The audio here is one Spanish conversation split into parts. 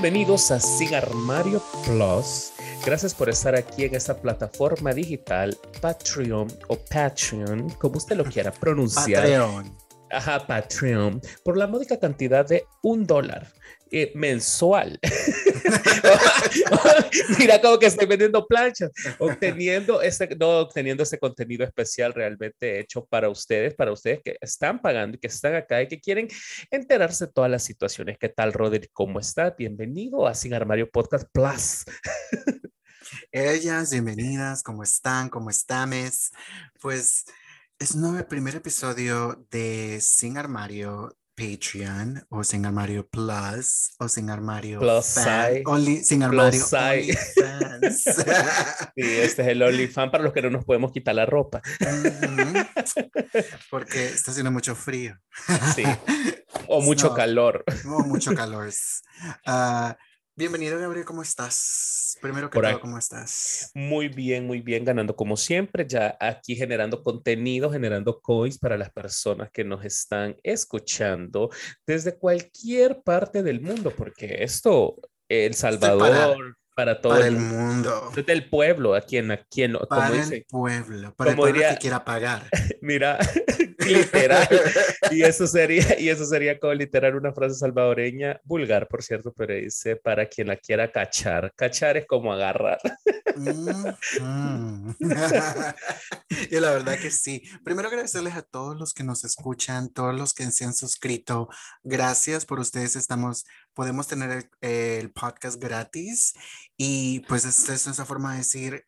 Bienvenidos a Sin Armario Plus. Gracias por estar aquí en esta plataforma digital Patreon o Patreon, como usted lo quiera pronunciar. Patreon. Ajá, Patreon, por la módica cantidad de un dólar eh, mensual. Mira como que estoy vendiendo planchas, obteniendo este, no, obteniendo este contenido especial realmente hecho para ustedes, para ustedes que están pagando y que están acá y que quieren enterarse de todas las situaciones. ¿Qué tal, Roderick? ¿Cómo está? Bienvenido a Sin Armario Podcast Plus. Ellas, bienvenidas, ¿cómo están? ¿Cómo estamos? Pues es un nuevo primer episodio de Sin Armario Patreon o Sin Armario Plus o Sin Armario Plus Fan-. Only- Sin Armario Side. OnlyFans. Sí, este es el OnlyFans para los que no nos podemos quitar la ropa. Porque está haciendo mucho frío. Sí. O mucho No. calor. Oh, mucho calor. Ah, bienvenido, Gabriel, ¿cómo estás? Primero que todo. ¿cómo estás? Muy bien, muy bien, ganando como siempre, ya aquí generando contenido, generando coins para las personas que nos están escuchando desde cualquier parte del mundo, porque esto, El Salvador, para, todo Para el el mundo, desde el pueblo, a quien, a quien, como Para dice, el pueblo. Para el como pueblo diría- que quiera pagar. mira, literal, y eso sería, y eso sería como literal una frase salvadoreña, vulgar, por cierto, pero dice, para quien la quiera cachar, cachar es como agarrar. Mm, mm. y la verdad que sí. Primero agradecerles a todos los que nos escuchan, todos los que se han suscrito. Gracias por ustedes. Estamos, podemos tener el, el podcast gratis y pues esta es nuestra forma de decir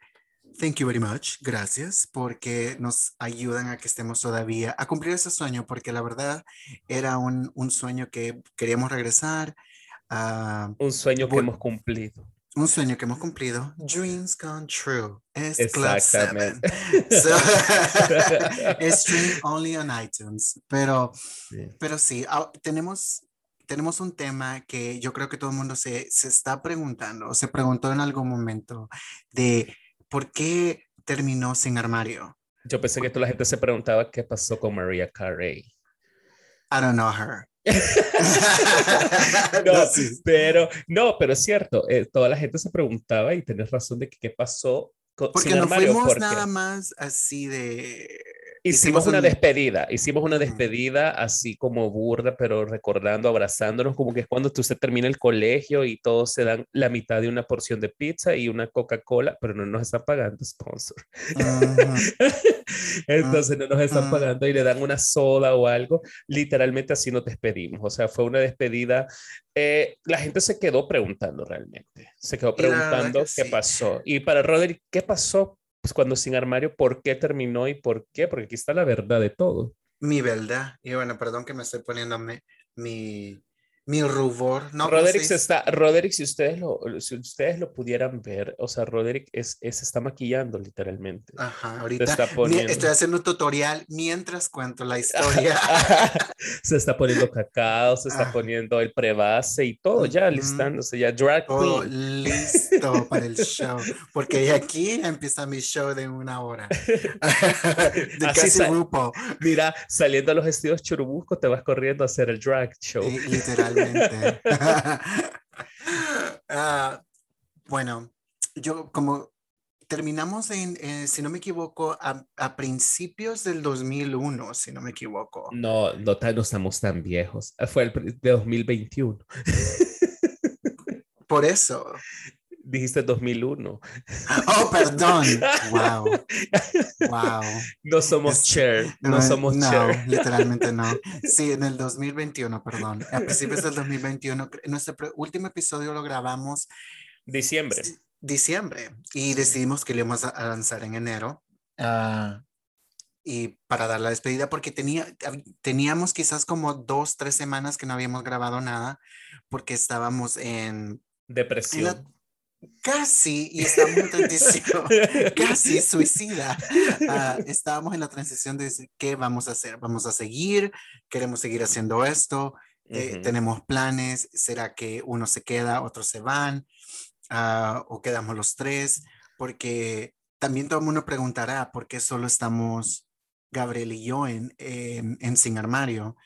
thank you very much. Gracias porque nos ayudan a que estemos todavía a cumplir ese sueño porque la verdad era un, un sueño que queríamos regresar. a Un sueño que hemos cumplido. un sueño que hemos cumplido. Dreams come true. Es Club 7. Exactamente. So, es stream only on iTunes. Pero, Sí. pero sí, ah, tenemos, tenemos un tema que yo creo que todo el mundo se, se está preguntando o se preguntó en algún momento de por qué terminó sin armario. Yo pensé que toda la gente se preguntaba qué pasó con Maria Carey. I don't know her. No, No, sí. pero no, pero es cierto, eh, toda la gente se preguntaba y tenés razón de que qué pasó con Porque sin no armario, fuimos porque nada más así de... hicimos una un- despedida, hicimos una despedida así como burda, pero recordando, abrazándonos, como que es cuando tú se termina el colegio y todos se dan la mitad de una porción de pizza y una Coca-Cola, pero no nos están pagando sponsor. Entonces no nos están pagando y le dan una soda o algo. Literalmente así nos despedimos. O sea, fue una despedida. eh, la gente se quedó preguntando realmente. Se quedó preguntando que qué sí. pasó. Y para Roderick, ¿qué pasó pues, cuando sin armario? ¿Por qué terminó y por qué? Porque aquí está la verdad de todo. Mi verdad. Y bueno, perdón que me estoy poniendo mi, mi, rubor. No, ¿cómo Roderick se está, Roderick, si ustedes lo, si ustedes lo pudieran ver, o sea, Roderick es, es- se está maquillando literalmente. Ajá, ahorita está mi- poniendo. estoy haciendo un tutorial mientras cuento la historia. se está poniendo cacao, se está Ah. poniendo el prebase y todo ya listándose, ya drag Todo queen. listo para el show. Porque aquí empieza mi show de una hora. de Así casi grupo, Mira, saliendo a los vestidos churubusco, te vas corriendo a hacer el drag show. eh, literalmente. Ah, bueno, yo como terminamos en, eh, si no me equivoco, a, a principios del 2001, si no me equivoco. No, no, no estamos tan viejos. Fue el de 2021. Por eso. Dijiste 2001. Oh, perdón. Wow. Wow. No somos Es- Cher, no Eh, somos no, Cher. literalmente no. Sí, en el 2021, perdón. A principios del 2021, cre- nuestro último episodio lo grabamos Diciembre. diciembre y decidimos que lo íbamos a lanzar en enero. ah, y para dar la despedida, porque tenía, teníamos quizás como dos, tres semanas que no habíamos grabado nada, porque estábamos en, en Depresión. la- casi, y estábamos en transición, casi suicida. Ah, estábamos en la transición de decir, ¿qué vamos a hacer? ¿Vamos a seguir? ¿Queremos seguir haciendo esto? Eh. ¿Tenemos planes? ¿Será que uno se queda, otros se van? Ah, ¿O quedamos los tres? Porque también todo el mundo preguntará por qué solo estamos Gabriel y yo en, en, en Sin Armario.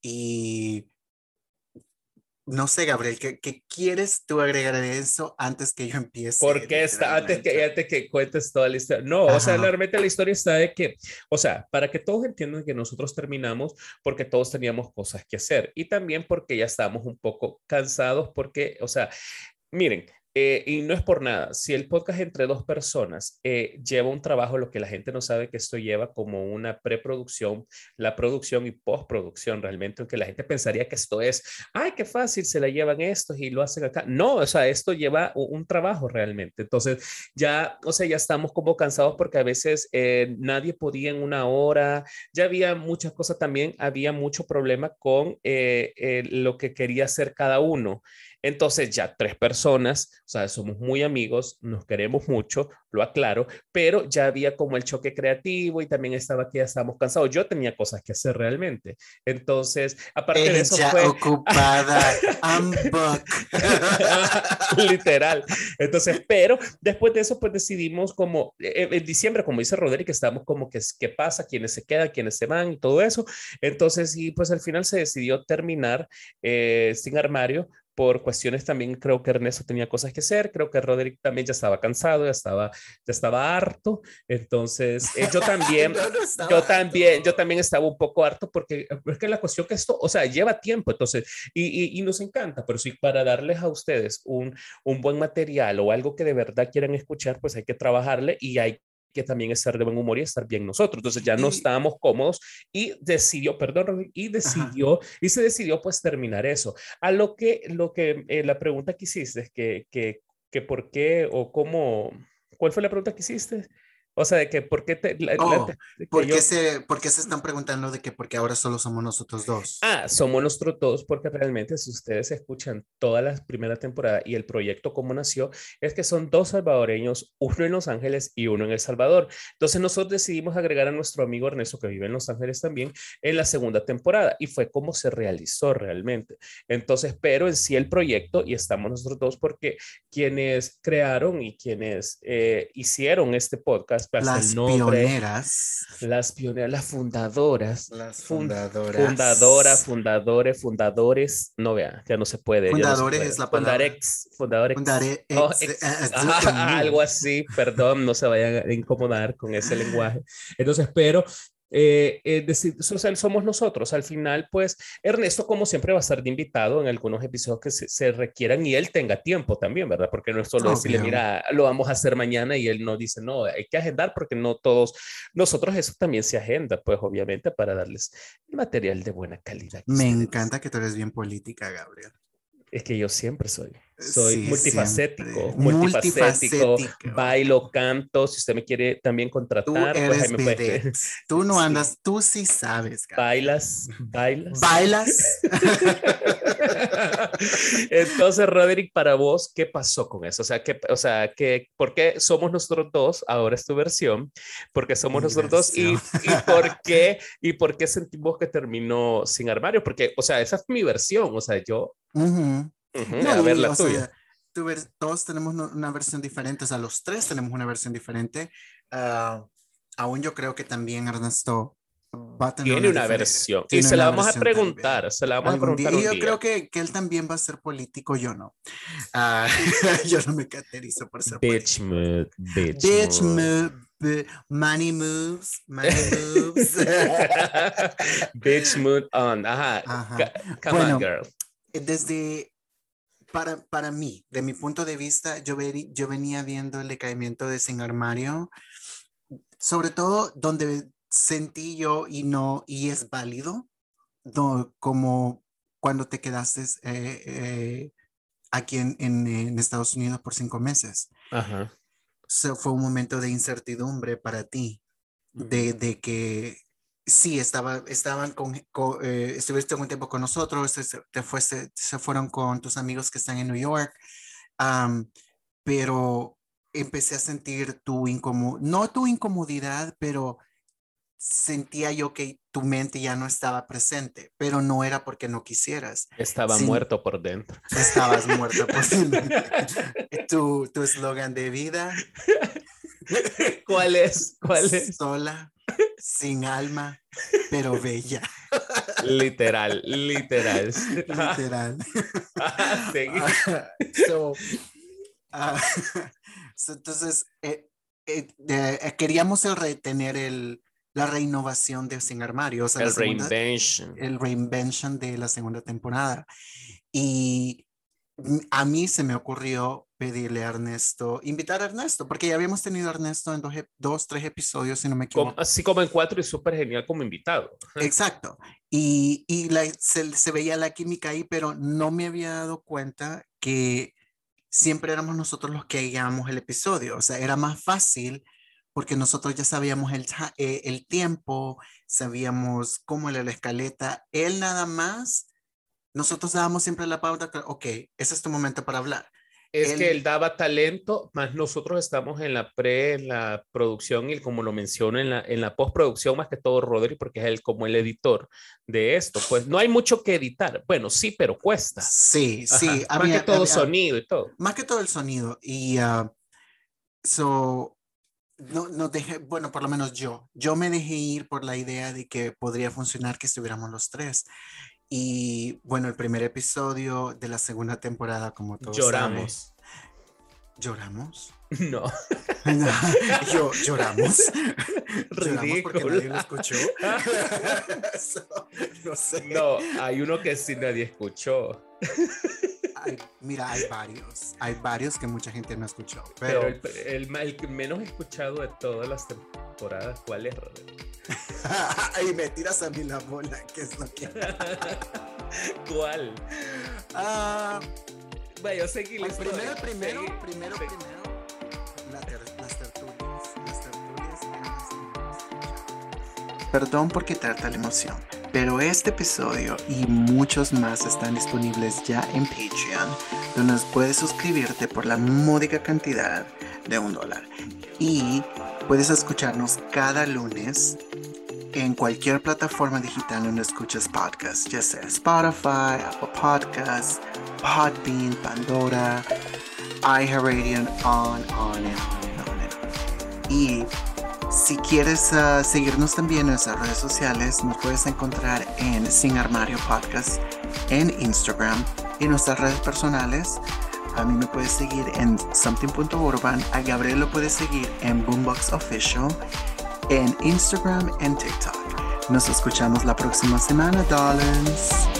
Y no sé, Gabriel, ¿qué, ¿qué, quieres tú agregar de eso antes que yo empiece? Porque está, antes que, antes que cuentes toda la historia. No, o sea, realmente la historia está de que, o sea, para que todos entiendan que nosotros terminamos porque todos teníamos cosas que hacer y también porque ya estábamos un poco cansados porque, o sea, miren, eh, y no es por nada, si el podcast entre dos personas eh, lleva un trabajo, lo que la gente no sabe que esto lleva como una preproducción, la producción y postproducción realmente, aunque la gente pensaría que esto es, ay, qué fácil, se la llevan estos y lo hacen acá. No, o sea, esto lleva un, trabajo realmente. Entonces, ya, o sea, ya estamos como cansados porque a veces eh, nadie podía en una hora, ya había muchas cosas también, había mucho problema con lo que quería hacer cada uno. Entonces ya tres personas, o sea, somos muy amigos, nos queremos mucho, lo aclaro, pero ya había como el choque creativo y también estaba que ya estábamos cansados. Yo tenía cosas que hacer realmente. Entonces, aparte de eso fue ocupada, literal. Entonces, pero después de eso pues decidimos como eh, en diciembre, como dice Roderick, estábamos como que qué pasa, quiénes se quedan, quiénes se van y todo eso. Entonces, y pues al final se decidió terminar eh, sin armario por cuestiones también creo que Ernesto tenía cosas que hacer, creo que Roderick también ya estaba cansado, ya estaba, ya estaba harto, entonces eh, yo también, yo también, yo también estaba un poco harto porque es que la cuestión que esto, o sea, lleva tiempo, entonces, y, y, nos encanta, pero sí, para darles a ustedes un, un buen material o algo que de verdad quieran escuchar, pues hay que trabajarle y hay que también estar de buen humor y estar bien nosotros. Entonces ya no estábamos cómodos y decidió, perdón, y decidió, y se decidió pues terminar eso. A lo que, lo que eh, la pregunta que hiciste es que, que, que por qué o cómo, ¿cuál fue la pregunta que hiciste? O sea, de que por qué te... Oh, ¿por, qué se, ¿por, qué se, están preguntando de que porque ahora solo somos nosotros dos? Ah, somos nosotros dos porque realmente si ustedes escuchan toda la primera temporada y el proyecto cómo nació, es que son dos salvadoreños, uno en Los Ángeles y uno en El Salvador. Entonces nosotros decidimos agregar a nuestro amigo Ernesto que vive en Los Ángeles también en la segunda temporada y fue como se realizó realmente. Entonces, pero en sí el proyecto y estamos nosotros dos porque quienes crearon y quienes eh, hicieron este podcast las pioneras. Las pioneras, las fundadoras. Las fundadoras. Fundadora, fundadores, fundadores. No vea, ya no se puede. Fundadores es la palabra. Fundarex. Fundarex. Oh, algo así, perdón, no se vayan a incomodar con ese lenguaje. Entonces, pero eh, eh, decir, somos nosotros. Al final, pues Ernesto, como siempre, va a estar de invitado en algunos episodios que se, requieran y él tenga tiempo también, ¿verdad? Porque no es solo decirle, mira, lo vamos a hacer mañana y él no dice, no, hay que agendar porque no todos, nosotros eso también se agenda, pues obviamente para darles material de buena calidad. Me encanta que tú eres bien política, Gabriel. Es que yo siempre soy. Soy multifacético, multifacético, bailo, canto. Si usted me quiere también contratar, tú pues me puede... Tú no andas, tú sí sabes. Bailas, bailas. Bailas. Entonces, Roderick, para vos, ¿qué pasó con eso? O sea, ¿qué, o sea, que, ¿por qué somos nosotros dos? Ahora es tu versión. ¿Por qué somos nosotros dos? Y, y, por qué, ¿Y por qué sentimos que terminó sin armario? Porque, o sea, esa es mi versión. O sea, yo a ver la tuya. todos tenemos una versión diferente, o sea, los tres tenemos una versión diferente. Ah, aún yo creo que también Ernesto va a tener Tiene una, versión. y se la vamos a preguntar, se la vamos a preguntar. y yo creo que, que, él también va a ser político, yo no. Uh, yo no me caracterizo por ser bitch político. Mood, bitch, bitch mood. Money moves, money moves. bitch mood on. Ajá. Ajá. Come on, girl. Desde para, para mí, de mi punto de vista, yo, yo venía viendo el decaimiento de Sin Armario, sobre todo donde sentí yo y no, y es válido, como cuando te quedaste eh, eh, aquí en, en, Estados Unidos por cinco meses. Ajá. fue un momento de incertidumbre para ti, de, de que sí, estaba, estaban con, eh, estuviste un tiempo con nosotros, se, te fuiste, se fueron con tus amigos que están en New York, pero empecé a sentir tu incomodidad, no tu incomodidad, pero sentía yo que tu mente ya no estaba presente, pero no era porque no quisieras. Estaba muerto por dentro. Estabas muerto por dentro. tu eslogan de vida. ¿Cuál es? ¿Cuál es? Sola, sin alma, pero bella. literal, literal. Literal. Seguí. So, ah, so, entonces, eh, eh, eh, queríamos el retener el, la reinnovación de Sin Armario, o sea, El segunda- reinvention. el reinvention de la segunda temporada. Y a mí se me ocurrió pedirle a Ernesto, invitar a Ernesto, porque ya habíamos tenido a Ernesto en dos, dos tres episodios, si no me Como- equivoco. así como en cuatro y súper genial como invitado. Exacto. Y, y la- se, se veía la química ahí, pero no me había dado cuenta que siempre éramos nosotros los que guiábamos el episodio. O sea, era más fácil porque nosotros ya sabíamos el, eh, el tiempo, sabíamos cómo era la escaleta. Él nada más, nosotros dábamos siempre la pauta, ok, ese es tu momento para hablar. Es Él- que él daba talento, más nosotros estamos en la pre, en la producción y como lo menciono en la, en la postproducción, más que todo Rodri, porque es él como el editor de esto. Pues no hay mucho que editar. Bueno, sí, pero cuesta. Sí, sí. Ajá, más que todo había- sonido y todo. más que todo el sonido y ah, so no, no dejé, bueno, por lo menos yo, yo me dejé ir por la idea de que podría funcionar que estuviéramos los tres. Y bueno, el primer episodio de la segunda temporada, como todos Lloramos. saben, lloramos. No, yo lloramos. lloramos porque nadie lo escuchó. So, no sé. no, hay uno que sí nadie escuchó. Hay- mira, hay varios. Hay varios que mucha gente no escuchó. Pero, Pero, el, el menos escuchado de todas las temporadas, ¿cuál es? Ay, me tiras a mí la bola, que es lo que. ¿Cuál? Ah, Bueno, yo pues primero, historia, primero, seguí. primero, primero, la ter- las tertulias. Las tertulias. Perdón por quitarte la emoción, pero este episodio y muchos más están disponibles ya en Patreon, donde puedes suscribirte por la módica cantidad de un dólar. Y puedes escucharnos cada lunes en cualquier plataforma digital donde escuches podcasts, ya sea Spotify, Apple Podcasts, Podbean, Pandora, iHeartRadio, on, on, and on, and on, and on. Y si quieres ah, seguirnos también en nuestras redes sociales, nos puedes encontrar en Sin Armario Podcast en Instagram y nuestras redes personales. A mí me puedes seguir en something.urban, a Gabriel lo puedes seguir en Boombox Official, en Instagram, en TikTok. Nos escuchamos la próxima semana, darlings.